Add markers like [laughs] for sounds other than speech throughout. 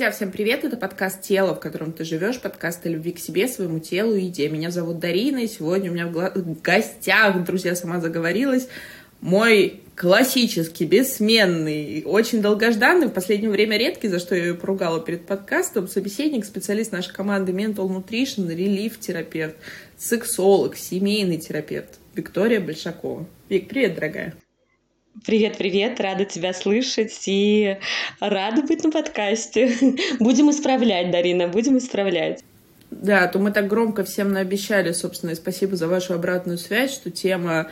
Друзья, всем привет! Это подкаст «Тело», в котором ты живешь, подкаст о любви к себе, своему телу и еде. Меня зовут Дарина, и сегодня у меня в, гостях, друзья, сама заговорилась, мой классический, бессменный, очень долгожданный, в последнее время редкий, за что я ее поругала перед подкастом, собеседник, специалист нашей команды Mental Nutrition, релиф-терапевт, сексолог, семейный терапевт Виктория Большакова. Вик, привет, дорогая! Привет, привет, рада тебя слышать и рада быть на подкасте. [laughs] Будем исправлять, Дарина, будем исправлять. Да, то мы так громко всем наобещали, собственно, и спасибо за вашу обратную связь, что тема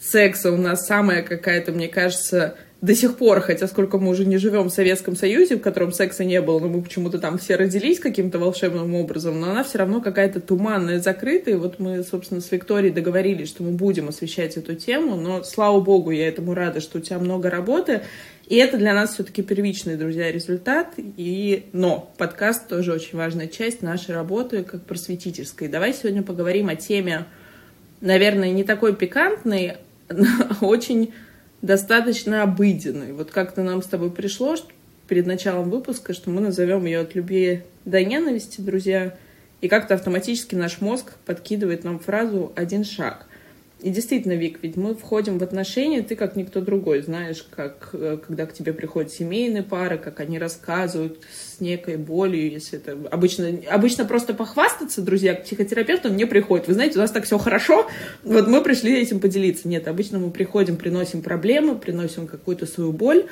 секса у нас самая какая-то, мне кажется, до сих пор, хотя сколько мы уже не живем в Советском Союзе, в котором секса не было, но мы почему-то там все родились каким-то волшебным образом, но она все равно какая-то туманная, закрытая. И вот мы, собственно, с Викторией договорились, что мы будем освещать эту тему, но, слава богу, я этому рада, что у тебя много работы. И это для нас все-таки первичный, друзья, результат. И... Но подкаст тоже очень важная часть нашей работы как просветительской. Давай сегодня поговорим о теме, наверное, не такой пикантной, но [laughs] очень достаточно обыденной. Вот как-то нам с тобой пришло что перед началом выпуска, что мы назовем ее от любви до ненависти, друзья. И как-то автоматически наш мозг подкидывает нам фразу «один шаг». И действительно, Вик, ведь мы входим в отношения, ты как никто другой знаешь, как э, когда к тебе приходят семейные пары, как они рассказывают с некой болью, если это обычно, обычно просто похвастаться, друзья, к психотерапевту не приходят. Вы знаете, у нас так все хорошо, вот мы пришли этим поделиться. Нет, обычно мы приходим, приносим проблемы, приносим какую-то свою боль,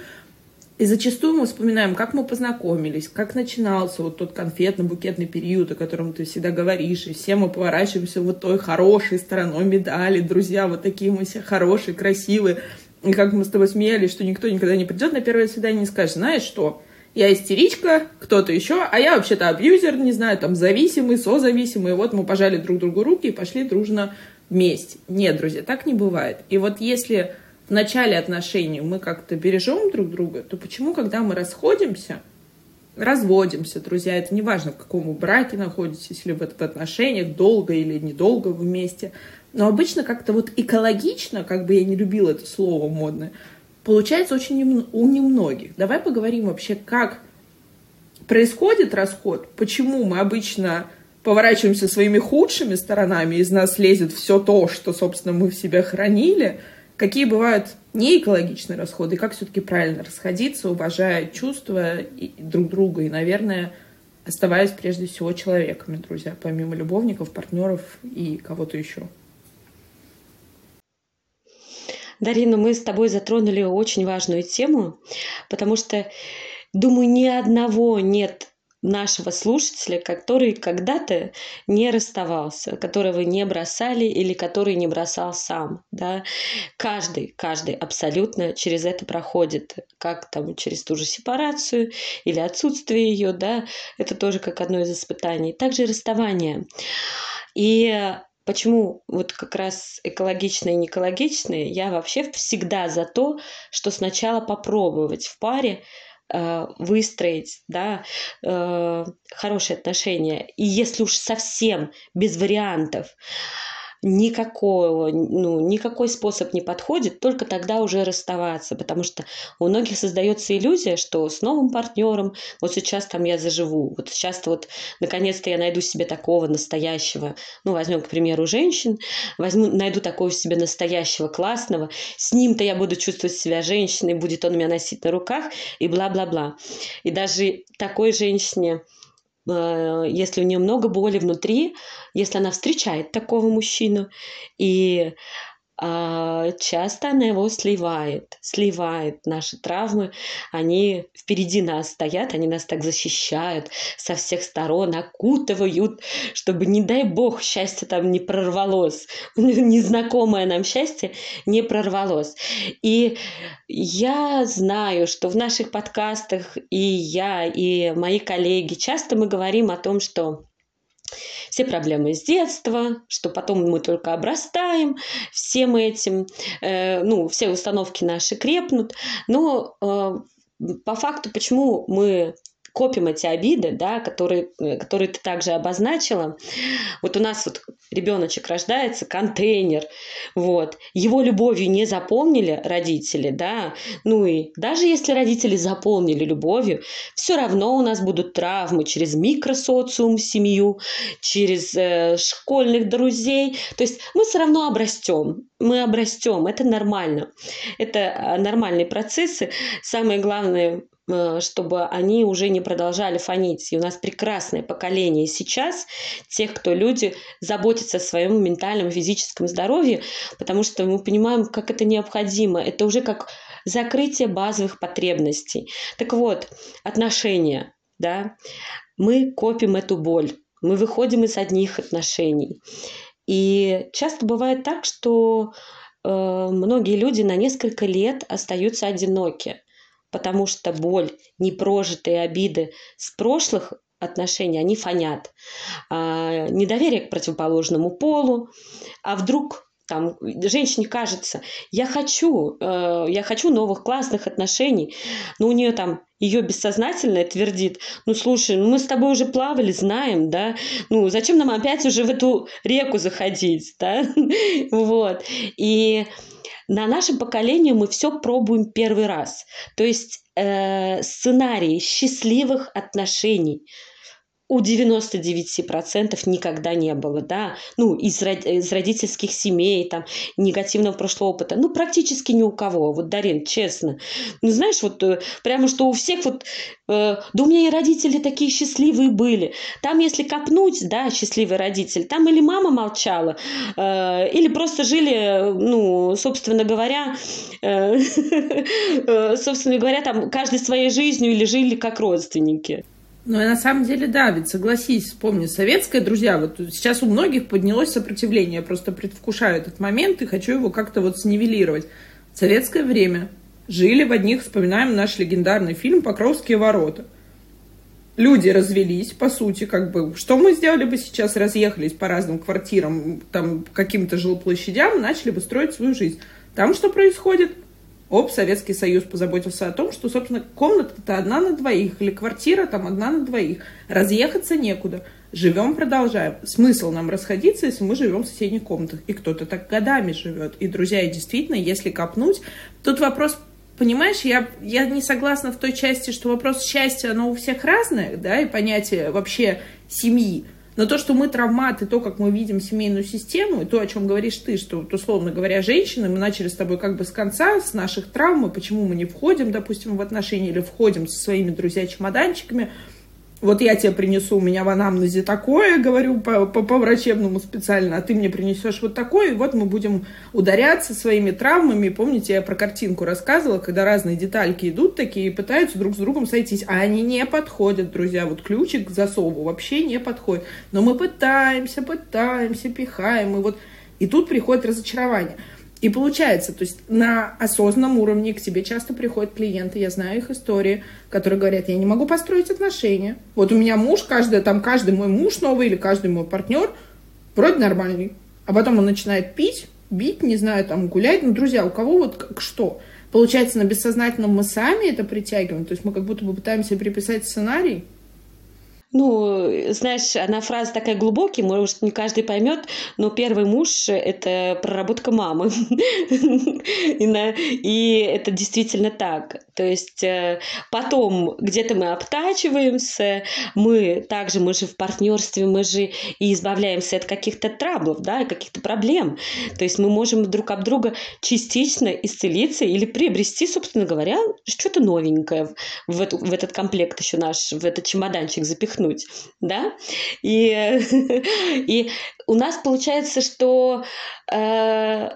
и зачастую мы вспоминаем, как мы познакомились, как начинался вот тот конфетно-букетный период, о котором ты всегда говоришь, и все мы поворачиваемся вот той хорошей стороной медали, друзья, вот такие мы все хорошие, красивые. И как мы с тобой смеялись, что никто никогда не придет на первое свидание и скажет, знаешь что, я истеричка, кто-то еще, а я вообще-то абьюзер, не знаю, там, зависимый, созависимый. Вот мы пожали друг другу руки и пошли дружно вместе. Нет, друзья, так не бывает. И вот если в начале отношений мы как-то бережем друг друга, то почему, когда мы расходимся, разводимся, друзья, это не важно, в каком вы браке находитесь, или в, отношениях, долго или недолго вместе, но обычно как-то вот экологично, как бы я не любила это слово модное, получается очень у немногих. Давай поговорим вообще, как происходит расход, почему мы обычно поворачиваемся своими худшими сторонами, из нас лезет все то, что, собственно, мы в себе хранили – какие бывают неэкологичные расходы, как все-таки правильно расходиться, уважая чувства друг друга, и, наверное, оставаясь прежде всего человеками, друзья, помимо любовников, партнеров и кого-то еще. Дарина, мы с тобой затронули очень важную тему, потому что, думаю, ни одного нет нашего слушателя, который когда-то не расставался, которого не бросали или который не бросал сам. Да? Каждый, каждый абсолютно через это проходит, как там через ту же сепарацию или отсутствие ее, да, это тоже как одно из испытаний. Также расставание. И Почему вот как раз экологичные и неэкологичные, я вообще всегда за то, что сначала попробовать в паре выстроить да, э, хорошие отношения. И если уж совсем без вариантов, никакого, ну, никакой способ не подходит, только тогда уже расставаться, потому что у многих создается иллюзия, что с новым партнером, вот сейчас там я заживу, вот сейчас вот наконец-то я найду себе такого настоящего, ну, возьмем, к примеру, женщин, возьму, найду такого себе настоящего, классного, с ним-то я буду чувствовать себя женщиной, будет он меня носить на руках и бла-бла-бла. И даже такой женщине, если у нее много боли внутри, если она встречает такого мужчину, и часто она его сливает, сливает. Наши травмы, они впереди нас стоят, они нас так защищают со всех сторон, окутывают, чтобы, не дай бог, счастье там не прорвалось, [laughs] незнакомое нам счастье не прорвалось. И я знаю, что в наших подкастах и я, и мои коллеги часто мы говорим о том, что все проблемы с детства, что потом мы только обрастаем всем этим, э, ну, все установки наши крепнут. Но э, по факту, почему мы копим эти обиды, да, которые, э, которые ты также обозначила. Вот у нас вот ребеночек рождается, контейнер, вот, его любовью не заполнили родители, да, ну и даже если родители заполнили любовью, все равно у нас будут травмы через микросоциум, семью, через э, школьных друзей, то есть мы все равно обрастем, мы обрастем, это нормально, это э, нормальные процессы, самое главное чтобы они уже не продолжали фонить. И у нас прекрасное поколение сейчас тех, кто люди заботятся о своем ментальном физическом здоровье, потому что мы понимаем, как это необходимо. Это уже как закрытие базовых потребностей. Так вот, отношения, да, мы копим эту боль, мы выходим из одних отношений. И часто бывает так, что э, многие люди на несколько лет остаются одиноки потому что боль, непрожитые обиды с прошлых отношений, они фонят. А, недоверие к противоположному полу, а вдруг там женщине кажется, я хочу, э, я хочу новых классных отношений, но у нее там ее бессознательное твердит, ну слушай, ну мы с тобой уже плавали, знаем, да, ну зачем нам опять уже в эту реку заходить, да, [laughs] вот, и на нашем поколении мы все пробуем первый раз. То есть э, сценарий счастливых отношений – у 99% никогда не было, да, ну, из, из родительских семей, там, негативного прошлого опыта, ну, практически ни у кого, вот, Дарин, честно, ну, знаешь, вот, э, прямо что у всех вот, э, да у меня и родители такие счастливые были, там, если копнуть, да, счастливый родитель, там или мама молчала, э, или просто жили, ну, собственно говоря, э, [laughs] э собственно говоря, там, каждый своей жизнью или жили как родственники. Ну, и на самом деле, да, ведь согласись, вспомни, советское, друзья, вот сейчас у многих поднялось сопротивление, я просто предвкушаю этот момент и хочу его как-то вот снивелировать. Советское время. Жили в одних, вспоминаем наш легендарный фильм «Покровские ворота». Люди развелись, по сути, как бы, что мы сделали бы сейчас, разъехались по разным квартирам, там, каким-то жилплощадям, начали бы строить свою жизнь. Там что происходит? Оп, Советский Союз позаботился о том, что, собственно, комната-то одна на двоих, или квартира там одна на двоих. Разъехаться некуда. Живем, продолжаем. Смысл нам расходиться, если мы живем в соседних комнатах. И кто-то так годами живет. И, друзья, и действительно, если копнуть, тут вопрос понимаешь, я, я не согласна в той части, что вопрос счастья, оно у всех разное, да, и понятие вообще семьи. Но то, что мы травматы, то, как мы видим семейную систему, и то, о чем говоришь ты, что, вот, условно говоря, женщины, мы начали с тобой как бы с конца, с наших травм, и почему мы не входим, допустим, в отношения или входим со своими друзья-чемоданчиками, вот я тебе принесу, у меня в анамнезе такое, говорю по, по, по врачебному специально, а ты мне принесешь вот такое, и вот мы будем ударяться своими травмами. Помните, я про картинку рассказывала, когда разные детальки идут такие и пытаются друг с другом сойтись, а они не подходят, друзья. Вот ключик к засову вообще не подходит. Но мы пытаемся, пытаемся, пихаем, и вот и тут приходит разочарование. И получается, то есть на осознанном уровне к тебе часто приходят клиенты, я знаю их истории, которые говорят, я не могу построить отношения. Вот у меня муж, каждый, там каждый мой муж новый или каждый мой партнер вроде нормальный. А потом он начинает пить, бить, не знаю, там гулять. Ну, друзья, у кого вот как что? Получается, на бессознательном мы сами это притягиваем, то есть мы как будто бы пытаемся приписать сценарий, ну, знаешь, она фраза такая глубокая, может, не каждый поймет, но первый муж – это проработка мамы. [laughs] И это действительно так. То есть э, потом где-то мы обтачиваемся, мы также, мы же в партнерстве, мы же и избавляемся от каких-то траблов, да, каких-то проблем. То есть мы можем друг об друга частично исцелиться или приобрести, собственно говоря, что-то новенькое в, эту, в этот комплект еще наш, в этот чемоданчик запихнуть отдохнуть, да, и, [laughs] и у нас получается, что э,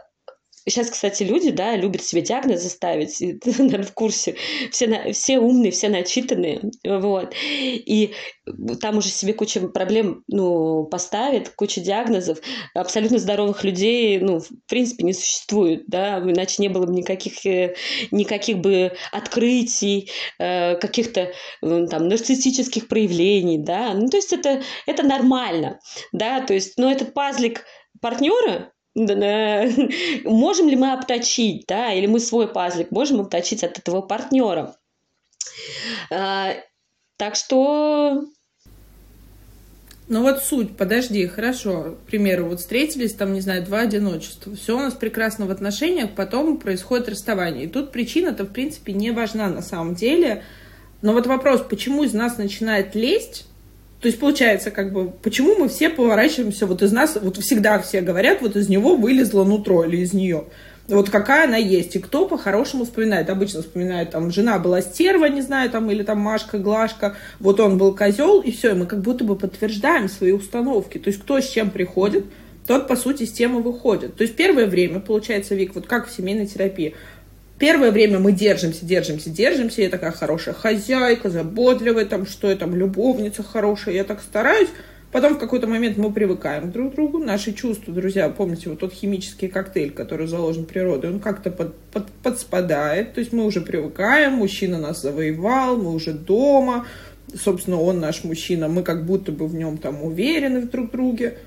Сейчас, кстати, люди, да, любят себе диагнозы ставить, и, [laughs] наверное, в курсе. Все, все умные, все начитанные, вот. И там уже себе куча проблем, ну, поставят, куча диагнозов. Абсолютно здоровых людей, ну, в принципе, не существует, да, иначе не было бы никаких, э, никаких бы открытий, э, каких-то э, там нарциссических проявлений, да. Ну, то есть это, это нормально, да, то есть, но этот пазлик партнера, [laughs] можем ли мы обточить, да, или мы свой пазлик можем обточить от этого партнера. А, Так что ну вот суть, подожди, хорошо. К примеру, вот встретились, там, не знаю, два одиночества. Все у нас прекрасно в отношениях, потом происходит расставание. И тут причина-то, в принципе, не важна на самом деле. Но вот вопрос, почему из нас начинает лезть то есть получается, как бы, почему мы все поворачиваемся, вот из нас, вот всегда все говорят, вот из него вылезло нутро или из нее. Вот какая она есть, и кто по-хорошему вспоминает. Обычно вспоминают, там, жена была стерва, не знаю, там, или там Машка, Глашка, вот он был козел, и все, и мы как будто бы подтверждаем свои установки. То есть кто с чем приходит, тот, по сути, с темы выходит. То есть первое время, получается, Вик, вот как в семейной терапии, Первое время мы держимся, держимся, держимся. Я такая хорошая хозяйка, заботливая, там, что я там, любовница хорошая. Я так стараюсь. Потом в какой-то момент мы привыкаем друг к другу. Наши чувства, друзья, помните, вот тот химический коктейль, который заложен природой, он как-то под, под, подспадает. То есть мы уже привыкаем, мужчина нас завоевал, мы уже дома. Собственно, он наш мужчина, мы как будто бы в нем там уверены в друг друге.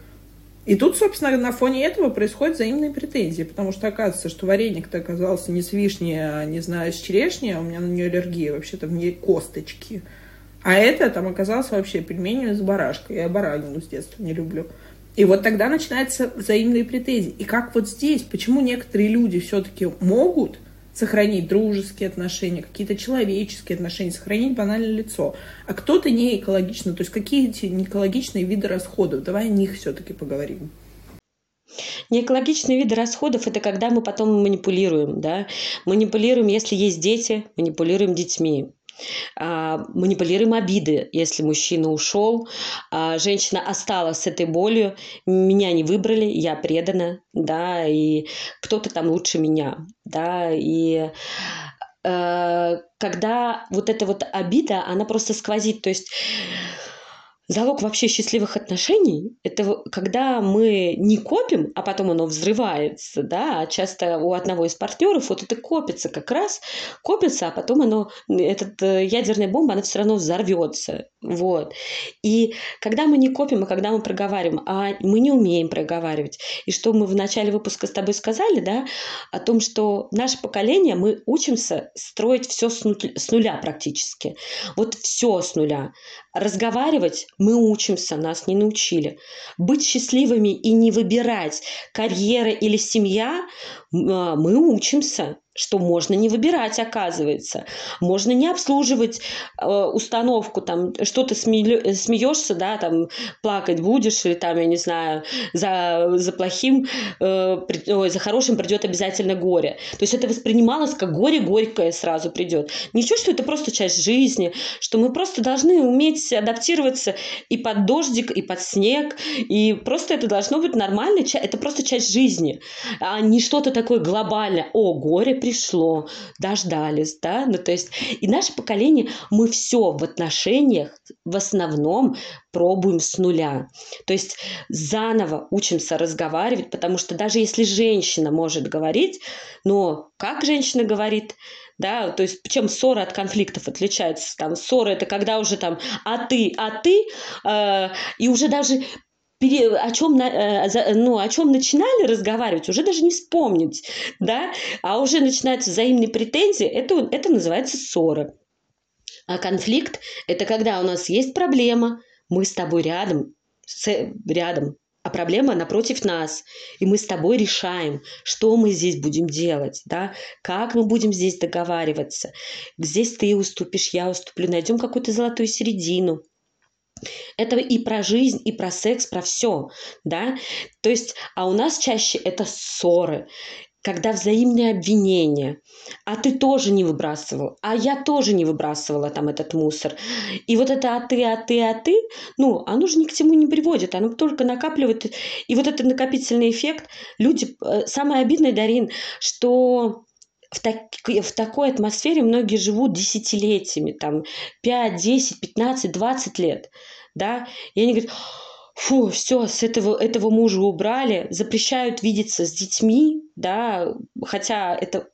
И тут, собственно, на фоне этого происходят взаимные претензии, потому что оказывается, что вареник-то оказался не с вишней, а, не знаю, с черешней, а у меня на нее аллергия, вообще-то в ней косточки. А это там оказалось вообще пельменью с барашкой. Я баранину с детства не люблю. И вот тогда начинаются взаимные претензии. И как вот здесь, почему некоторые люди все-таки могут сохранить дружеские отношения, какие-то человеческие отношения, сохранить банальное лицо, а кто-то не экологично. То есть какие эти неэкологичные виды расходов? Давай о них все-таки поговорим. Неэкологичные виды расходов – это когда мы потом манипулируем. Да? Манипулируем, если есть дети, манипулируем детьми. А, манипулируем обиды, если мужчина ушел, а женщина осталась с этой болью, меня не выбрали, я предана, да, и кто-то там лучше меня, да, и э, когда вот эта вот обида, она просто сквозит, то есть Залог вообще счастливых отношений – это когда мы не копим, а потом оно взрывается, да, а часто у одного из партнеров вот это копится как раз, копится, а потом оно, этот э, ядерная бомба, она все равно взорвется, вот. И когда мы не копим, и когда мы проговариваем, а мы не умеем проговаривать, и что мы в начале выпуска с тобой сказали, да, о том, что наше поколение, мы учимся строить все с нуля практически, вот все с нуля. Разговаривать мы учимся, нас не научили. Быть счастливыми и не выбирать карьера или семья, а, мы учимся что можно не выбирать, оказывается. Можно не обслуживать э, установку, там, что ты смеё, смеешься, да, там, плакать будешь, или там, я не знаю, за, за плохим, э, при, ой, за хорошим придет обязательно горе. То есть это воспринималось как горе горькое сразу придет. Ничего, что это просто часть жизни, что мы просто должны уметь адаптироваться и под дождик, и под снег, и просто это должно быть нормально, это просто часть жизни, а не что-то такое глобальное. О, горе пришло, дождались, да, ну то есть и наше поколение, мы все в отношениях в основном пробуем с нуля. То есть заново учимся разговаривать, потому что даже если женщина может говорить, но как женщина говорит, да, то есть чем ссора от конфликтов отличается, там ссора это когда уже там а ты, а ты, э, и уже даже о чем, э, ну, о чем начинали разговаривать, уже даже не вспомнить, да, а уже начинаются взаимные претензии, это, это называется ссора. А конфликт – это когда у нас есть проблема, мы с тобой рядом, с, рядом, а проблема напротив нас, и мы с тобой решаем, что мы здесь будем делать, да, как мы будем здесь договариваться. Здесь ты уступишь, я уступлю, найдем какую-то золотую середину – это и про жизнь, и про секс, про все, да. То есть, а у нас чаще это ссоры, когда взаимные обвинения. А ты тоже не выбрасывал, а я тоже не выбрасывала там этот мусор. И вот это а ты, а ты, а ты, ну, оно же ни к чему не приводит, оно только накапливает. И вот этот накопительный эффект, люди... Э, самое обидное, Дарин, что в, так, в такой атмосфере многие живут десятилетиями, там 5, 10, 15, 20 лет, да, и они говорят, фу, все, с этого, этого мужа убрали, запрещают видеться с детьми, да, хотя это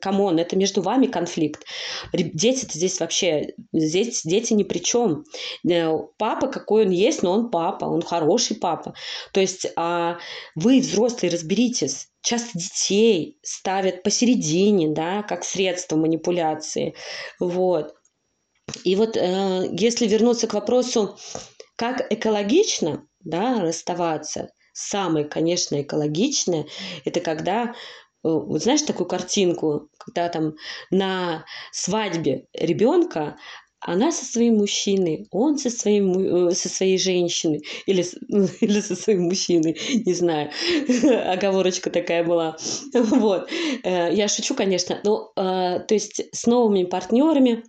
come on, это между вами конфликт. дети здесь вообще, здесь дети ни при чем. Э, папа какой он есть, но он папа, он хороший папа. То есть а вы, взрослые, разберитесь. Часто детей ставят посередине, да, как средство манипуляции. Вот. И вот э, если вернуться к вопросу, как экологично да, расставаться, самое, конечно, экологичное, это когда э, вот знаешь такую картинку, когда там на свадьбе ребенка она со своим мужчиной, он со, своим, э, со своей женщиной или, [laughs] или со своим мужчиной, не знаю, [laughs] оговорочка такая была. [laughs] Вот. Э, я шучу, конечно, но то есть с новыми партнерами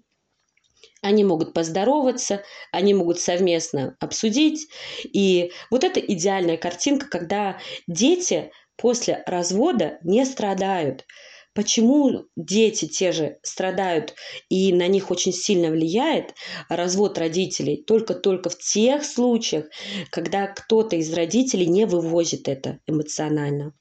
они могут поздороваться, они могут совместно обсудить. И вот это идеальная картинка, когда дети после развода не страдают. Почему дети те же страдают и на них очень сильно влияет развод родителей только-только в тех случаях, когда кто-то из родителей не вывозит это эмоционально.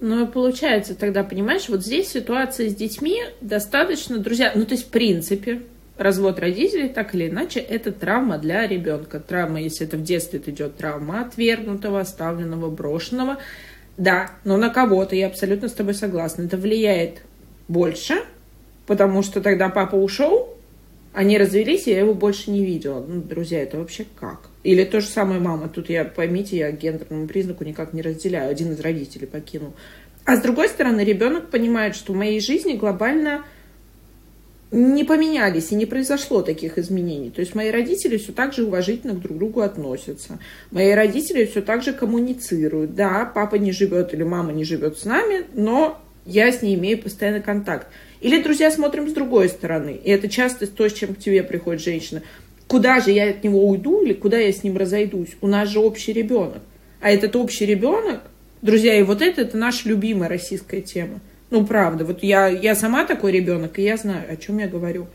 Ну, и получается тогда, понимаешь, вот здесь ситуация с детьми достаточно, друзья, ну, то есть, в принципе, развод родителей, так или иначе, это травма для ребенка. Травма, если это в детстве идет травма отвергнутого, оставленного, брошенного. Да, но на кого-то, я абсолютно с тобой согласна, это влияет больше, потому что тогда папа ушел, они развелись, и я его больше не видела. Ну, друзья, это вообще как? Или то же самое мама. Тут я, поймите, я гендерному признаку никак не разделяю. Один из родителей покинул. А с другой стороны, ребенок понимает, что в моей жизни глобально не поменялись и не произошло таких изменений. То есть мои родители все так же уважительно друг к другу относятся. Мои родители все так же коммуницируют. Да, папа не живет или мама не живет с нами, но я с ней имею постоянный контакт. Или, друзья, смотрим с другой стороны. И это часто то, с чем к тебе приходит женщина. Куда же я от него уйду или куда я с ним разойдусь? У нас же общий ребенок. А этот общий ребенок, друзья, и вот это, это наша любимая российская тема – ну, правда, вот я, я сама такой ребенок, и я знаю, о чем я говорю.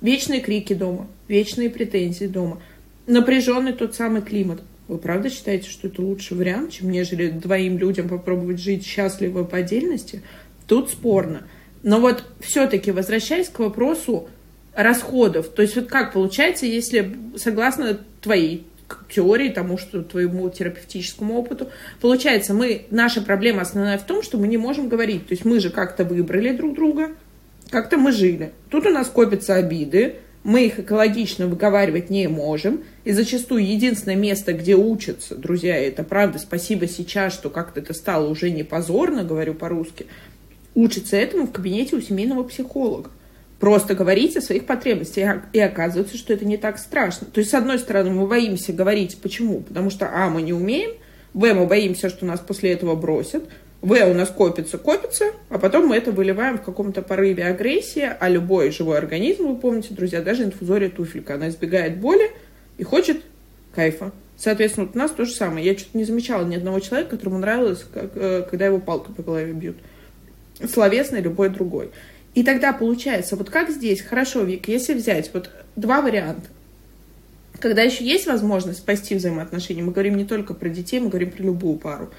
Вечные крики дома, вечные претензии дома, напряженный тот самый климат. Вы правда считаете, что это лучший вариант, чем нежели двоим людям попробовать жить счастливо по отдельности? Тут спорно. Но вот все-таки возвращаясь к вопросу расходов, то есть вот как получается, если согласно твоей к теории, тому, что твоему терапевтическому опыту. Получается, мы, наша проблема основная в том, что мы не можем говорить. То есть мы же как-то выбрали друг друга, как-то мы жили. Тут у нас копятся обиды, мы их экологично выговаривать не можем. И зачастую единственное место, где учатся, друзья, это правда, спасибо сейчас, что как-то это стало уже не позорно, говорю по-русски, учатся этому в кабинете у семейного психолога просто говорить о своих потребностях. И оказывается, что это не так страшно. То есть, с одной стороны, мы боимся говорить. Почему? Потому что, а, мы не умеем, б, мы боимся, что нас после этого бросят, в, у нас копится, копится, а потом мы это выливаем в каком-то порыве агрессии, а любой живой организм, вы помните, друзья, даже инфузория туфелька, она избегает боли и хочет кайфа. Соответственно, вот у нас то же самое. Я что-то не замечала ни одного человека, которому нравилось, как, э, когда его палкой по голове бьют. Словесный, любой другой. И тогда получается, вот как здесь, хорошо, Вик, если взять вот два варианта, когда еще есть возможность спасти взаимоотношения, мы говорим не только про детей, мы говорим про любую пару.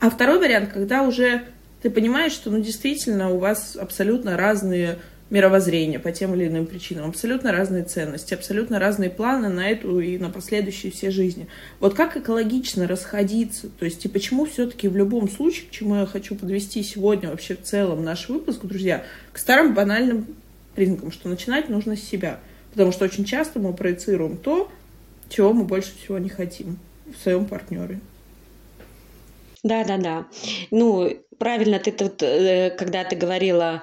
А второй вариант, когда уже ты понимаешь, что ну, действительно у вас абсолютно разные мировоззрения по тем или иным причинам, абсолютно разные ценности, абсолютно разные планы на эту и на последующие все жизни. Вот как экологично расходиться, то есть и почему все-таки в любом случае, к чему я хочу подвести сегодня вообще в целом наш выпуск, друзья, к старым банальным признакам, что начинать нужно с себя, потому что очень часто мы проецируем то, чего мы больше всего не хотим в своем партнере. Да, да, да. Ну, правильно ты тут, э, когда ты говорила,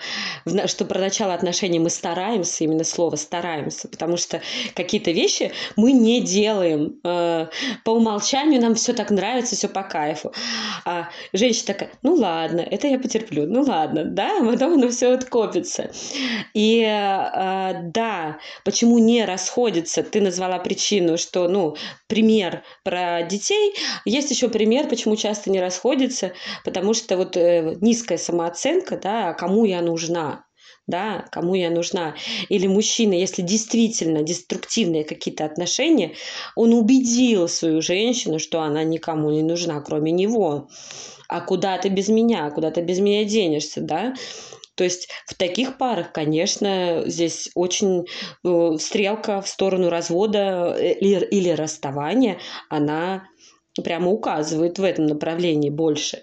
что про начало отношений мы стараемся, именно слово стараемся, потому что какие-то вещи мы не делаем. Э, по умолчанию нам все так нравится, все по кайфу. А женщина такая, ну ладно, это я потерплю, ну ладно, да, потом оно все откопится. И э, да, почему не расходится, ты назвала причину, что, ну, пример про детей, есть еще пример, почему часто не расходится, потому что вот Э, низкая самооценка, да, кому я нужна, да, кому я нужна. Или мужчина, если действительно деструктивные какие-то отношения, он убедил свою женщину, что она никому не нужна, кроме него. А куда ты без меня, куда ты без меня денешься, да? То есть в таких парах, конечно, здесь очень э, стрелка в сторону развода э, или, или расставания, она прямо указывают в этом направлении больше.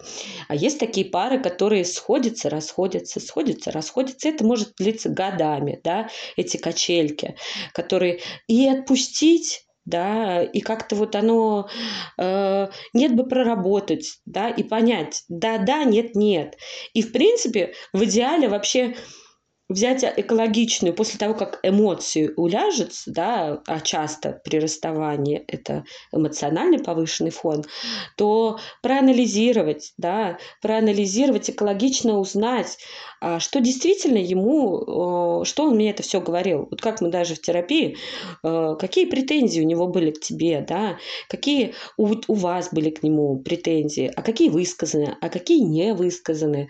А есть такие пары, которые сходятся, расходятся, сходятся, расходятся. Это может длиться годами, да, эти качельки, которые и отпустить да, и как-то вот оно э, нет бы проработать, да, и понять, да, да, нет, нет. И в принципе в идеале вообще взять экологичную, после того, как эмоции уляжутся, да, а часто при расставании это эмоциональный повышенный фон, то проанализировать, да, проанализировать, экологично узнать, а, что действительно ему, что он мне это все говорил. Вот как мы даже в терапии, э, какие претензии у него были к тебе, да, какие у, у вас были к нему претензии, а какие высказаны, а какие не высказаны.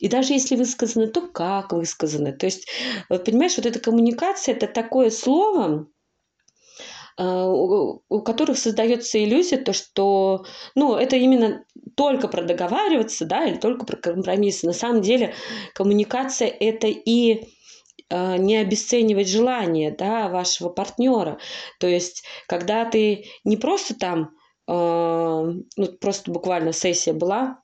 И даже если высказано, то как высказано. То есть, вот, понимаешь, вот эта коммуникация – это такое слово, э, у которых создается иллюзия, то, что ну, это именно только про договариваться, да, или только про компромиссы. На самом деле коммуникация – это и э, не обесценивать желание да, вашего партнера. То есть, когда ты не просто там, э, ну, просто буквально сессия была,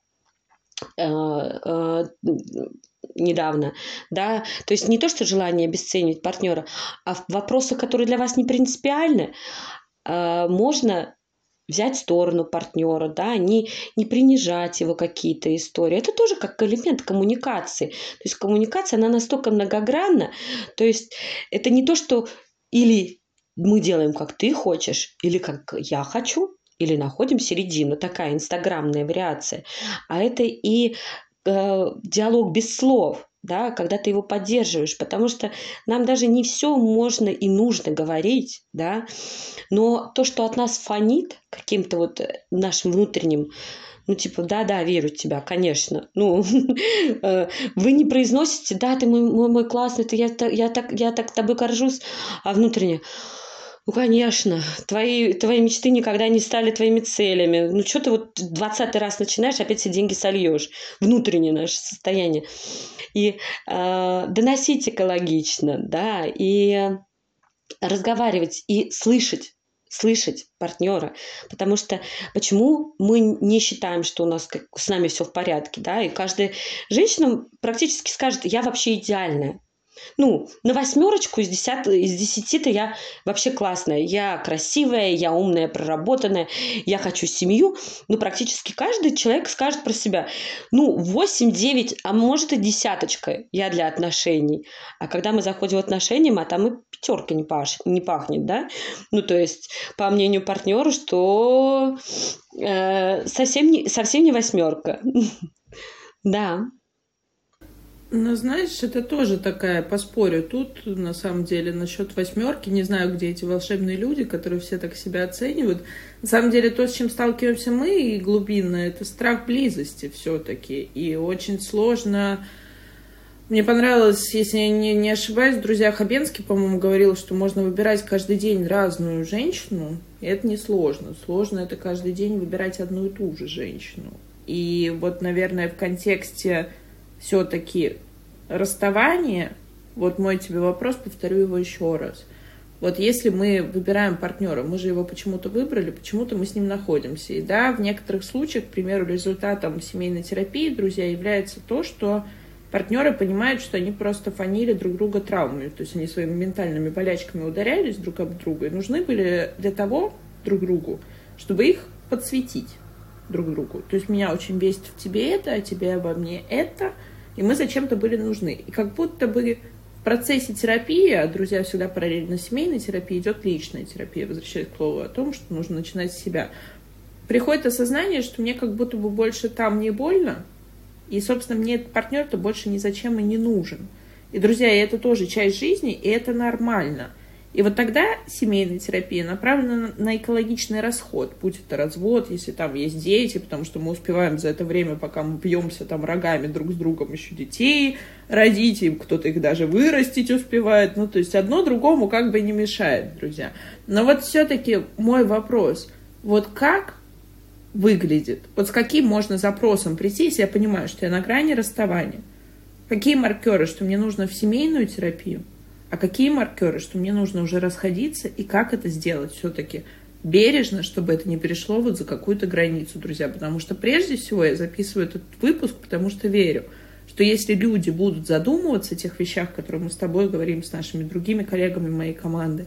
недавно, да, то есть не то, что желание обесценивать партнера, а в вопросах, которые для вас не принципиальны, э, можно взять сторону партнера, да, не, не принижать его какие-то истории. Это тоже как элемент коммуникации. То есть коммуникация, она настолько многогранна, то есть это не то, что или мы делаем, как ты хочешь, или как я хочу, или находим середину, такая инстаграмная вариация, а это и э, диалог без слов, да, когда ты его поддерживаешь, потому что нам даже не все можно и нужно говорить, да, но то, что от нас фонит каким-то вот э, нашим внутренним, ну, типа, да-да, верю в тебя, конечно. Ну, [laughs] э, вы не произносите, да, ты мой, мой, мой классный, ты, я, я, так, я так тобой горжусь, а внутренне, ну, конечно, твои, твои мечты никогда не стали твоими целями. Ну, что ты вот двадцатый раз начинаешь, опять все деньги сольешь. Внутреннее наше состояние. И э, доносить экологично, да, и разговаривать, и слышать слышать партнера, потому что почему мы не считаем, что у нас как, с нами все в порядке, да, и каждая женщина практически скажет, я вообще идеальная, ну, на восьмерочку из, десят, из десяти-то я вообще классная. Я красивая, я умная, проработанная, я хочу семью. Ну, практически каждый человек скажет про себя. Ну, восемь, девять, а может и десяточка я для отношений. А когда мы заходим в отношения, а там и пятерка не, паш, не пахнет, да? Ну, то есть, по мнению партнера, что э, совсем, не, совсем не восьмерка. [laughs] Да. Ну, знаешь, это тоже такая, поспорю, тут на самом деле насчет восьмерки, не знаю, где эти волшебные люди, которые все так себя оценивают. На самом деле то, с чем сталкиваемся мы и глубинно, это страх близости все-таки. И очень сложно... Мне понравилось, если я не, не ошибаюсь, друзья Хабенский, по-моему, говорил, что можно выбирать каждый день разную женщину, и это не сложно. Сложно это каждый день выбирать одну и ту же женщину. И вот, наверное, в контексте все-таки расставание, вот мой тебе вопрос, повторю его еще раз. Вот если мы выбираем партнера, мы же его почему-то выбрали, почему-то мы с ним находимся. И да, в некоторых случаях, к примеру, результатом семейной терапии, друзья, является то, что партнеры понимают, что они просто фанили друг друга травмами, то есть они своими ментальными болячками ударялись друг об друга и нужны были для того друг другу, чтобы их подсветить друг другу. То есть меня очень бесит в тебе это, а тебе обо мне это, и мы зачем-то были нужны. И как будто бы в процессе терапии, а друзья всегда параллельно семейной терапии, идет личная терапия, возвращаясь к слову о том, что нужно начинать с себя. Приходит осознание, что мне как будто бы больше там не больно, и, собственно, мне этот партнер-то больше ни зачем и не нужен. И, друзья, это тоже часть жизни, и это нормально – и вот тогда семейная терапия направлена на экологичный расход, будь это развод, если там есть дети, потому что мы успеваем за это время, пока мы бьемся там рогами друг с другом, еще детей родить, и кто-то их даже вырастить успевает. Ну, то есть одно другому как бы не мешает, друзья. Но вот все-таки мой вопрос, вот как выглядит, вот с каким можно запросом прийти, если я понимаю, что я на грани расставания, какие маркеры, что мне нужно в семейную терапию, а какие маркеры, что мне нужно уже расходиться, и как это сделать все-таки бережно, чтобы это не перешло вот за какую-то границу, друзья. Потому что прежде всего я записываю этот выпуск, потому что верю, что если люди будут задумываться о тех вещах, которые мы с тобой говорим, с нашими другими коллегами моей команды,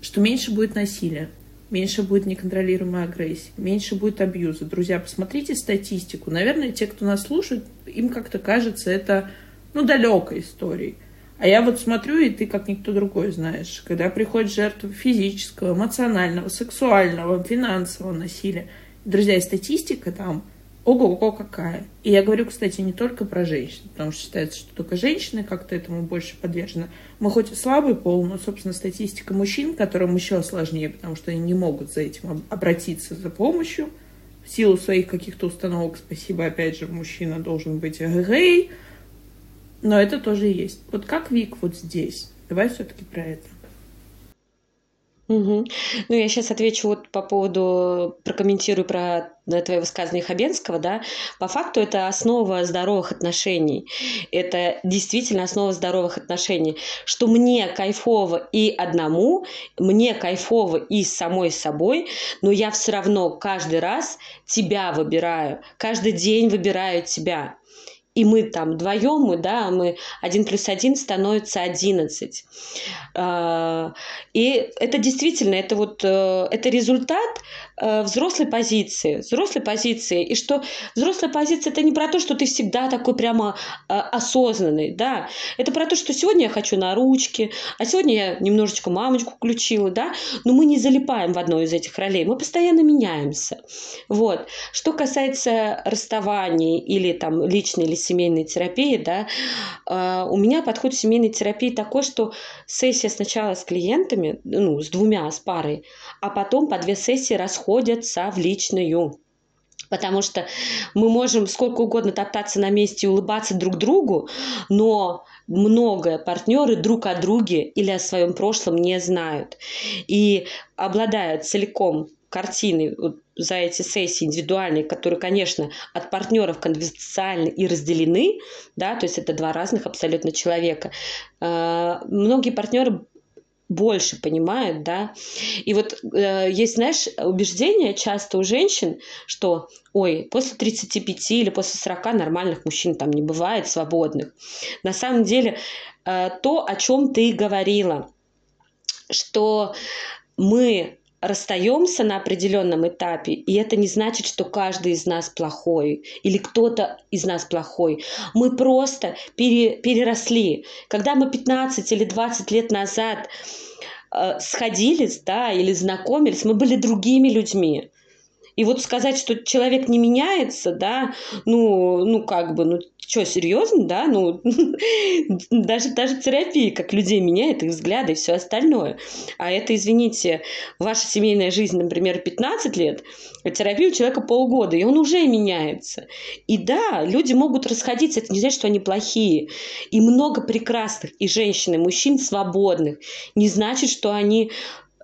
что меньше будет насилия, меньше будет неконтролируемой агрессии, меньше будет абьюза. Друзья, посмотрите статистику. Наверное, те, кто нас слушает, им как-то кажется это, ну, далекой историей. А я вот смотрю, и ты как никто другой знаешь, когда приходит жертва физического, эмоционального, сексуального, финансового насилия. Друзья, и статистика там ого-го какая. И я говорю, кстати, не только про женщин, потому что считается, что только женщины как-то этому больше подвержены. Мы хоть слабый пол, но, собственно, статистика мужчин, которым еще сложнее, потому что они не могут за этим обратиться за помощью в силу своих каких-то установок. Спасибо, опять же, мужчина должен быть гей, но это тоже есть. Вот как Вик вот здесь? Давай все-таки про это. Угу. Ну, я сейчас отвечу вот по поводу, прокомментирую про твое высказывание Хабенского, да. По факту это основа здоровых отношений. Это действительно основа здоровых отношений. Что мне кайфово и одному, мне кайфово и самой собой, но я все равно каждый раз тебя выбираю, каждый день выбираю тебя и мы там вдвоем, мы, да, мы один плюс один становится одиннадцать. А, и это действительно, это вот, э, это результат взрослой позиции, взрослой позиции. И что взрослая позиция это не про то, что ты всегда такой прямо э, осознанный, да. Это про то, что сегодня я хочу на ручки, а сегодня я немножечко мамочку включила, да. Но мы не залипаем в одной из этих ролей, мы постоянно меняемся. Вот. Что касается расставаний или там личной или семейной терапии, да, а, у меня подход в семейной терапии такой, что сессия сначала с клиентами, ну, с двумя, с парой, а потом по две сессии расходятся в личную. Потому что мы можем сколько угодно топтаться на месте и улыбаться друг другу, но многое партнеры друг о друге или о своем прошлом не знают. И обладая целиком картины за эти сессии индивидуальные, которые, конечно, от партнеров конфиденциальны и разделены, да, то есть это два разных абсолютно человека. А, многие партнеры больше понимают, да. И вот э, есть, знаешь, убеждение часто у женщин, что, ой, после 35 или после 40 нормальных мужчин там не бывает свободных. На самом деле, э, то, о чем ты говорила, что мы расстаемся на определенном этапе, и это не значит, что каждый из нас плохой или кто-то из нас плохой. Мы просто пере, переросли. Когда мы 15 или 20 лет назад э, сходились, да, или знакомились, мы были другими людьми. И вот сказать, что человек не меняется, да, ну, ну как бы, ну что, серьезно, да, ну [laughs] даже, даже терапия как людей меняет, их взгляды и все остальное. А это, извините, ваша семейная жизнь, например, 15 лет, а терапия у человека полгода, и он уже меняется. И да, люди могут расходиться, это не значит, что они плохие. И много прекрасных и женщин, и мужчин свободных. Не значит, что они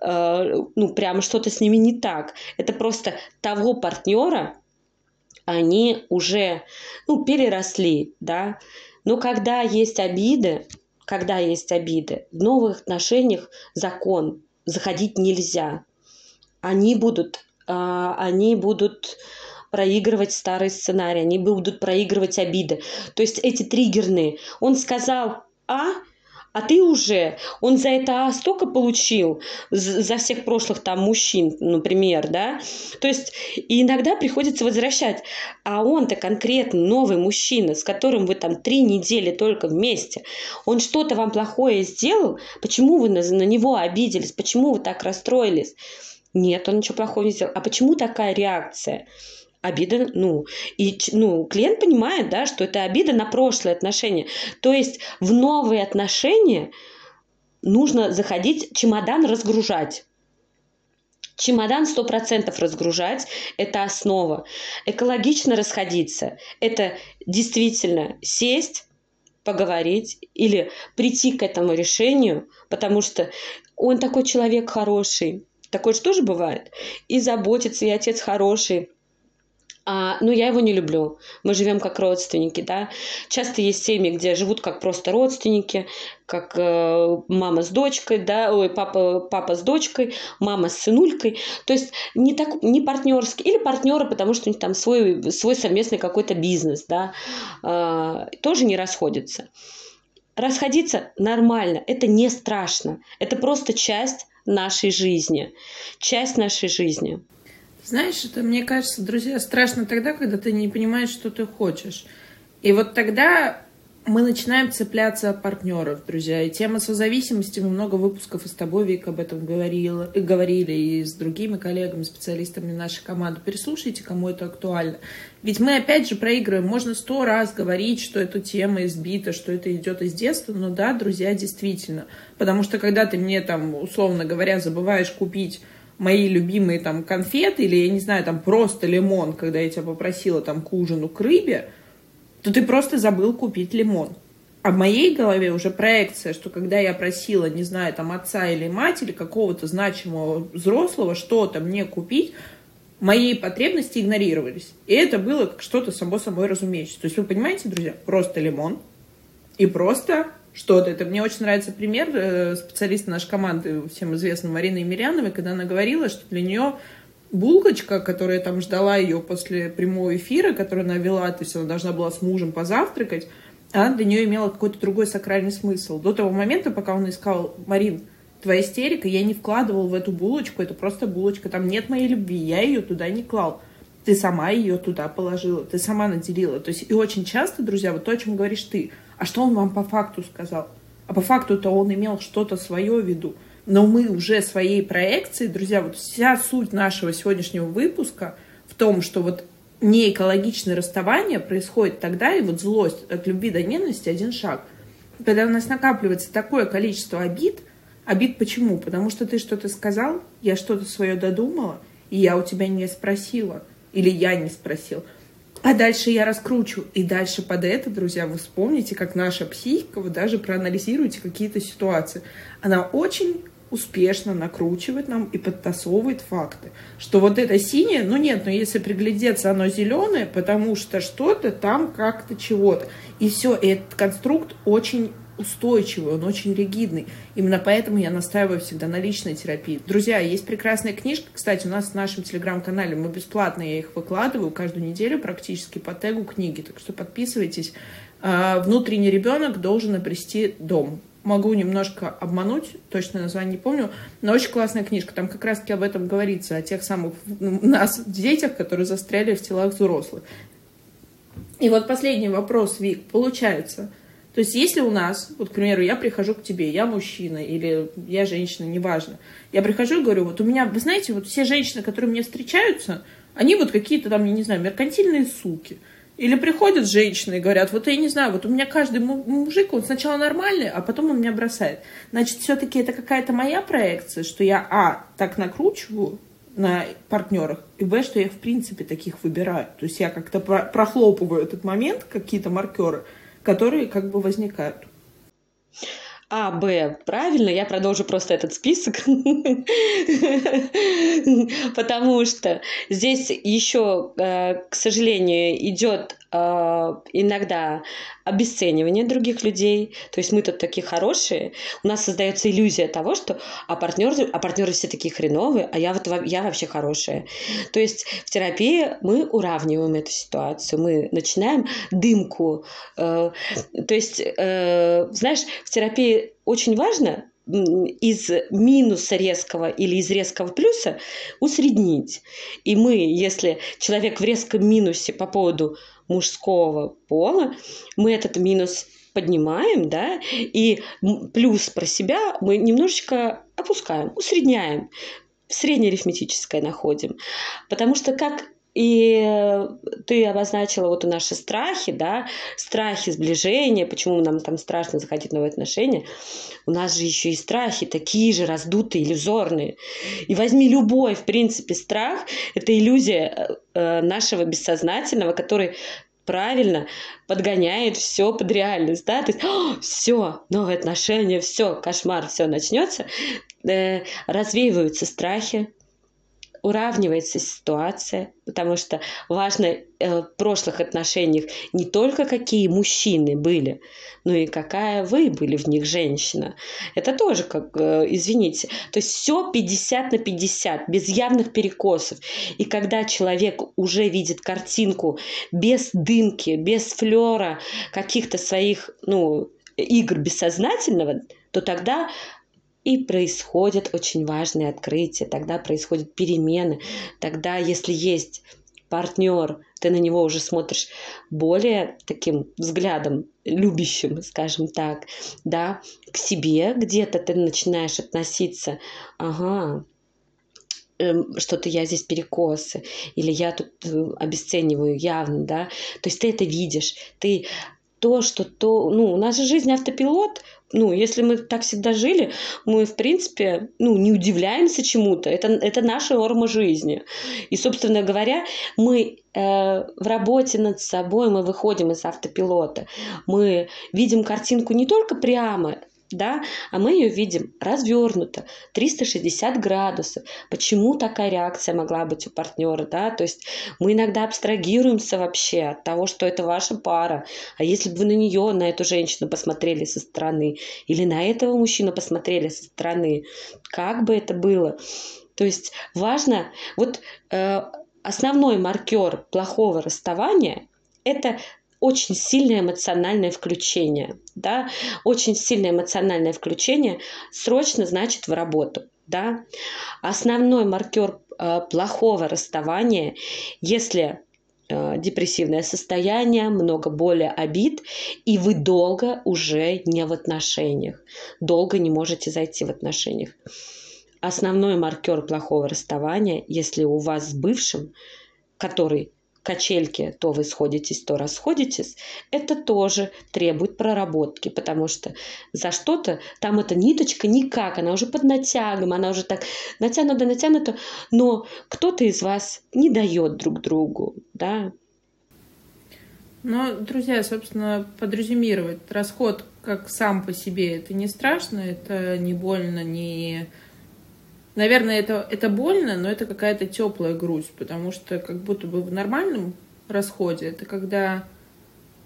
Э, ну, прямо что-то с ними не так. Это просто того партнера они уже, ну, переросли, да. Но когда есть обиды, когда есть обиды, в новых отношениях закон, заходить нельзя. Они будут, э, они будут проигрывать старый сценарий, они будут проигрывать обиды. То есть эти триггерные. Он сказал А, а ты уже, он за это столько получил, за всех прошлых там мужчин, например, да, то есть иногда приходится возвращать, а он-то конкретно новый мужчина, с которым вы там три недели только вместе, он что-то вам плохое сделал, почему вы на, на него обиделись, почему вы так расстроились? Нет, он ничего плохого не сделал. А почему такая реакция? Обида, ну, и ну, клиент понимает, да, что это обида на прошлые отношения. То есть в новые отношения нужно заходить, чемодан разгружать. Чемодан сто процентов разгружать – это основа. Экологично расходиться – это действительно сесть, поговорить или прийти к этому решению, потому что он такой человек хороший, такой же тоже бывает, и заботится, и отец хороший, а, ну, я его не люблю. Мы живем как родственники, да. Часто есть семьи, где живут как просто родственники, как э, мама с дочкой, да, ой, папа, папа с дочкой, мама с сынулькой. То есть не, так, не партнерский, или партнеры, потому что у них там свой, свой совместный какой-то бизнес, да, э, тоже не расходятся. Расходиться нормально, это не страшно, это просто часть нашей жизни, часть нашей жизни. Знаешь, это, мне кажется, друзья, страшно тогда, когда ты не понимаешь, что ты хочешь. И вот тогда мы начинаем цепляться от партнеров, друзья. И тема созависимости, мы много выпусков и с тобой, Вик, об этом говорила, и говорили, и с другими коллегами, специалистами нашей команды. Переслушайте, кому это актуально. Ведь мы опять же проигрываем. Можно сто раз говорить, что эта тема избита, что это идет из детства, но да, друзья, действительно. Потому что когда ты мне там, условно говоря, забываешь купить мои любимые там конфеты или, я не знаю, там просто лимон, когда я тебя попросила там к ужину, к рыбе, то ты просто забыл купить лимон. А в моей голове уже проекция, что когда я просила, не знаю, там отца или мать или какого-то значимого взрослого что-то мне купить, мои потребности игнорировались. И это было как что-то само собой разумеющееся. То есть вы понимаете, друзья, просто лимон и просто что-то. Это мне очень нравится пример э, специалиста нашей команды, всем известной Марины Емельяновой, когда она говорила, что для нее булочка, которая там ждала ее после прямого эфира, которую она вела, то есть она должна была с мужем позавтракать, она для нее имела какой-то другой сакральный смысл. До того момента, пока он искал Марин, твоя истерика, я не вкладывал в эту булочку, это просто булочка, там нет моей любви, я ее туда не клал. Ты сама ее туда положила, ты сама наделила. То есть и очень часто, друзья, вот то, о чем говоришь ты, а что он вам по факту сказал? А по факту-то он имел что-то свое в виду. Но мы уже своей проекцией, друзья, вот вся суть нашего сегодняшнего выпуска в том, что вот неэкологичное расставание происходит тогда, и вот злость от любви до ненависти один шаг. Когда у нас накапливается такое количество обид, обид почему? Потому что ты что-то сказал, я что-то свое додумала, и я у тебя не спросила, или я не спросил. А дальше я раскручу. И дальше под это, друзья, вы вспомните, как наша психика, вы даже проанализируете какие-то ситуации. Она очень успешно накручивает нам и подтасовывает факты. Что вот это синее, ну нет, но если приглядеться, оно зеленое, потому что что-то там как-то чего-то. И все, этот конструкт очень устойчивый, он очень ригидный. Именно поэтому я настаиваю всегда на личной терапии. Друзья, есть прекрасная книжка, кстати, у нас в нашем телеграм-канале, мы бесплатно, я их выкладываю каждую неделю практически по тегу книги, так что подписывайтесь. А, Внутренний ребенок должен обрести дом. Могу немножко обмануть, точно название не помню, но очень классная книжка. Там как раз-таки об этом говорится, о тех самых ну, нас, детях, которые застряли в телах взрослых. И вот последний вопрос, Вик. Получается, то есть если у нас, вот, к примеру, я прихожу к тебе, я мужчина или я женщина, неважно, я прихожу и говорю, вот у меня, вы знаете, вот все женщины, которые мне встречаются, они вот какие-то там, я не знаю, меркантильные суки. Или приходят женщины и говорят, вот я не знаю, вот у меня каждый мужик, он сначала нормальный, а потом он меня бросает. Значит, все-таки это какая-то моя проекция, что я, а, так накручиваю на партнерах, и, б, что я, в принципе, таких выбираю. То есть я как-то прохлопываю этот момент, какие-то маркеры, которые как бы возникают. А, Б, правильно, я продолжу просто этот список, [laughs] потому что здесь еще, э, к сожалению, идет иногда обесценивание других людей. То есть мы тут такие хорошие. У нас создается иллюзия того, что а партнеры, а партнеры все такие хреновые, а я вот я вообще хорошая. То есть в терапии мы уравниваем эту ситуацию. Мы начинаем дымку. Э, то есть, э, знаешь, в терапии очень важно из минуса резкого или из резкого плюса усреднить. И мы, если человек в резком минусе по поводу мужского пола, мы этот минус поднимаем, да, и плюс про себя мы немножечко опускаем, усредняем, среднеарифметическое находим. Потому что как и ты обозначила вот наши страхи, да, страхи сближения, почему нам там страшно заходить в новые отношения. У нас же еще и страхи такие же раздутые, иллюзорные. И возьми любой, в принципе, страх, это иллюзия э, нашего бессознательного, который правильно подгоняет все под реальность, да, то есть все, новые отношения, все, кошмар, все начнется, э, развеиваются страхи, уравнивается ситуация, потому что важно э, в прошлых отношениях не только какие мужчины были, но и какая вы были в них женщина. Это тоже как, э, извините, то есть все 50 на 50, без явных перекосов. И когда человек уже видит картинку без дымки, без флера каких-то своих, ну, игр бессознательного, то тогда и происходят очень важные открытия, тогда происходят перемены, тогда, если есть партнер, ты на него уже смотришь более таким взглядом, любящим, скажем так, да, к себе где-то ты начинаешь относиться, ага, эм, что-то я здесь перекосы, или я тут э, обесцениваю явно, да, то есть ты это видишь, ты то, что то, ну, у нас же жизнь автопилот, ну, если мы так всегда жили, мы, в принципе, ну, не удивляемся чему-то. Это, это наша норма жизни. И, собственно говоря, мы э, в работе над собой, мы выходим из автопилота. Мы видим картинку не только прямо, да, а мы ее видим развернуто, 360 градусов. Почему такая реакция могла быть у партнера, да, то есть мы иногда абстрагируемся вообще от того, что это ваша пара, а если бы вы на нее, на эту женщину посмотрели со стороны, или на этого мужчину посмотрели со стороны, как бы это было? То есть важно, вот э, основной маркер плохого расставания – это очень сильное эмоциональное включение, да, очень сильное эмоциональное включение срочно значит в работу, да. Основной маркер э, плохого расставания, если э, депрессивное состояние, много боли, обид, и вы долго уже не в отношениях, долго не можете зайти в отношениях. Основной маркер плохого расставания, если у вас с бывшим, который качельке, то вы сходитесь, то расходитесь, это тоже требует проработки, потому что за что-то там эта ниточка никак, она уже под натягом, она уже так натянута, натянута, но кто-то из вас не дает друг другу, да. Но, друзья, собственно, подрезюмировать, расход как сам по себе, это не страшно, это не больно, не Наверное, это, это больно, но это какая-то теплая грусть, потому что как будто бы в нормальном расходе это когда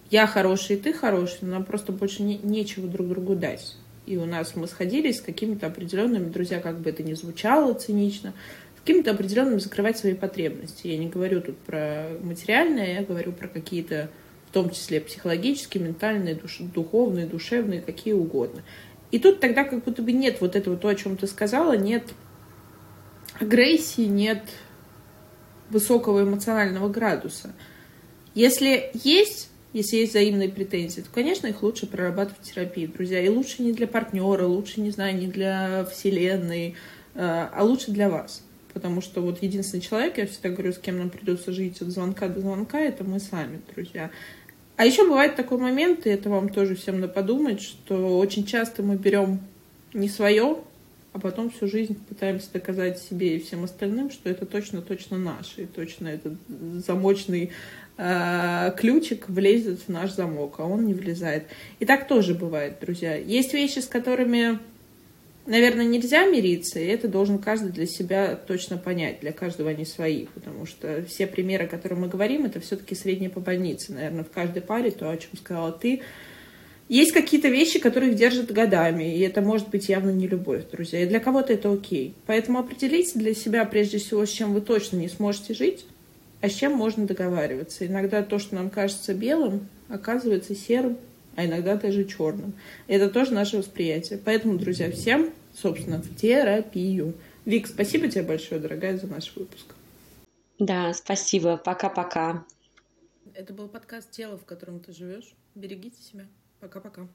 я хороший и ты хороший, но нам просто больше не, нечего друг другу дать. И у нас мы сходились с какими-то определенными, друзья, как бы это ни звучало цинично, с какими-то определенными закрывать свои потребности. Я не говорю тут про материальное, я говорю про какие-то, в том числе психологические, ментальные, душ, духовные, душевные, какие угодно. И тут тогда как будто бы нет вот этого, то, о чем ты сказала, нет агрессии, нет высокого эмоционального градуса. Если есть, если есть взаимные претензии, то, конечно, их лучше прорабатывать в терапии, друзья. И лучше не для партнера, лучше, не знаю, не для вселенной, э, а лучше для вас. Потому что вот единственный человек, я всегда говорю, с кем нам придется жить от звонка до звонка, это мы сами, друзья. А еще бывает такой момент, и это вам тоже всем надо подумать, что очень часто мы берем не свое, а потом всю жизнь пытаемся доказать себе и всем остальным, что это точно-точно наше, и точно этот замочный э, ключик влезет в наш замок, а он не влезает. И так тоже бывает, друзья. Есть вещи, с которыми, наверное, нельзя мириться, и это должен каждый для себя точно понять. Для каждого они свои, потому что все примеры, о которых мы говорим, это все-таки средние по больнице. Наверное, в каждой паре, то, о чем сказала ты, есть какие-то вещи, которые их держат годами, и это может быть явно не любовь, друзья. И для кого-то это окей. Поэтому определите для себя, прежде всего, с чем вы точно не сможете жить, а с чем можно договариваться. Иногда то, что нам кажется белым, оказывается серым, а иногда даже черным. Это тоже наше восприятие. Поэтому, друзья, всем, собственно, в терапию. Вик, спасибо тебе большое, дорогая, за наш выпуск. Да, спасибо. Пока-пока. Это был подкаст «Тело, в котором ты живешь». Берегите себя. Пока-пока.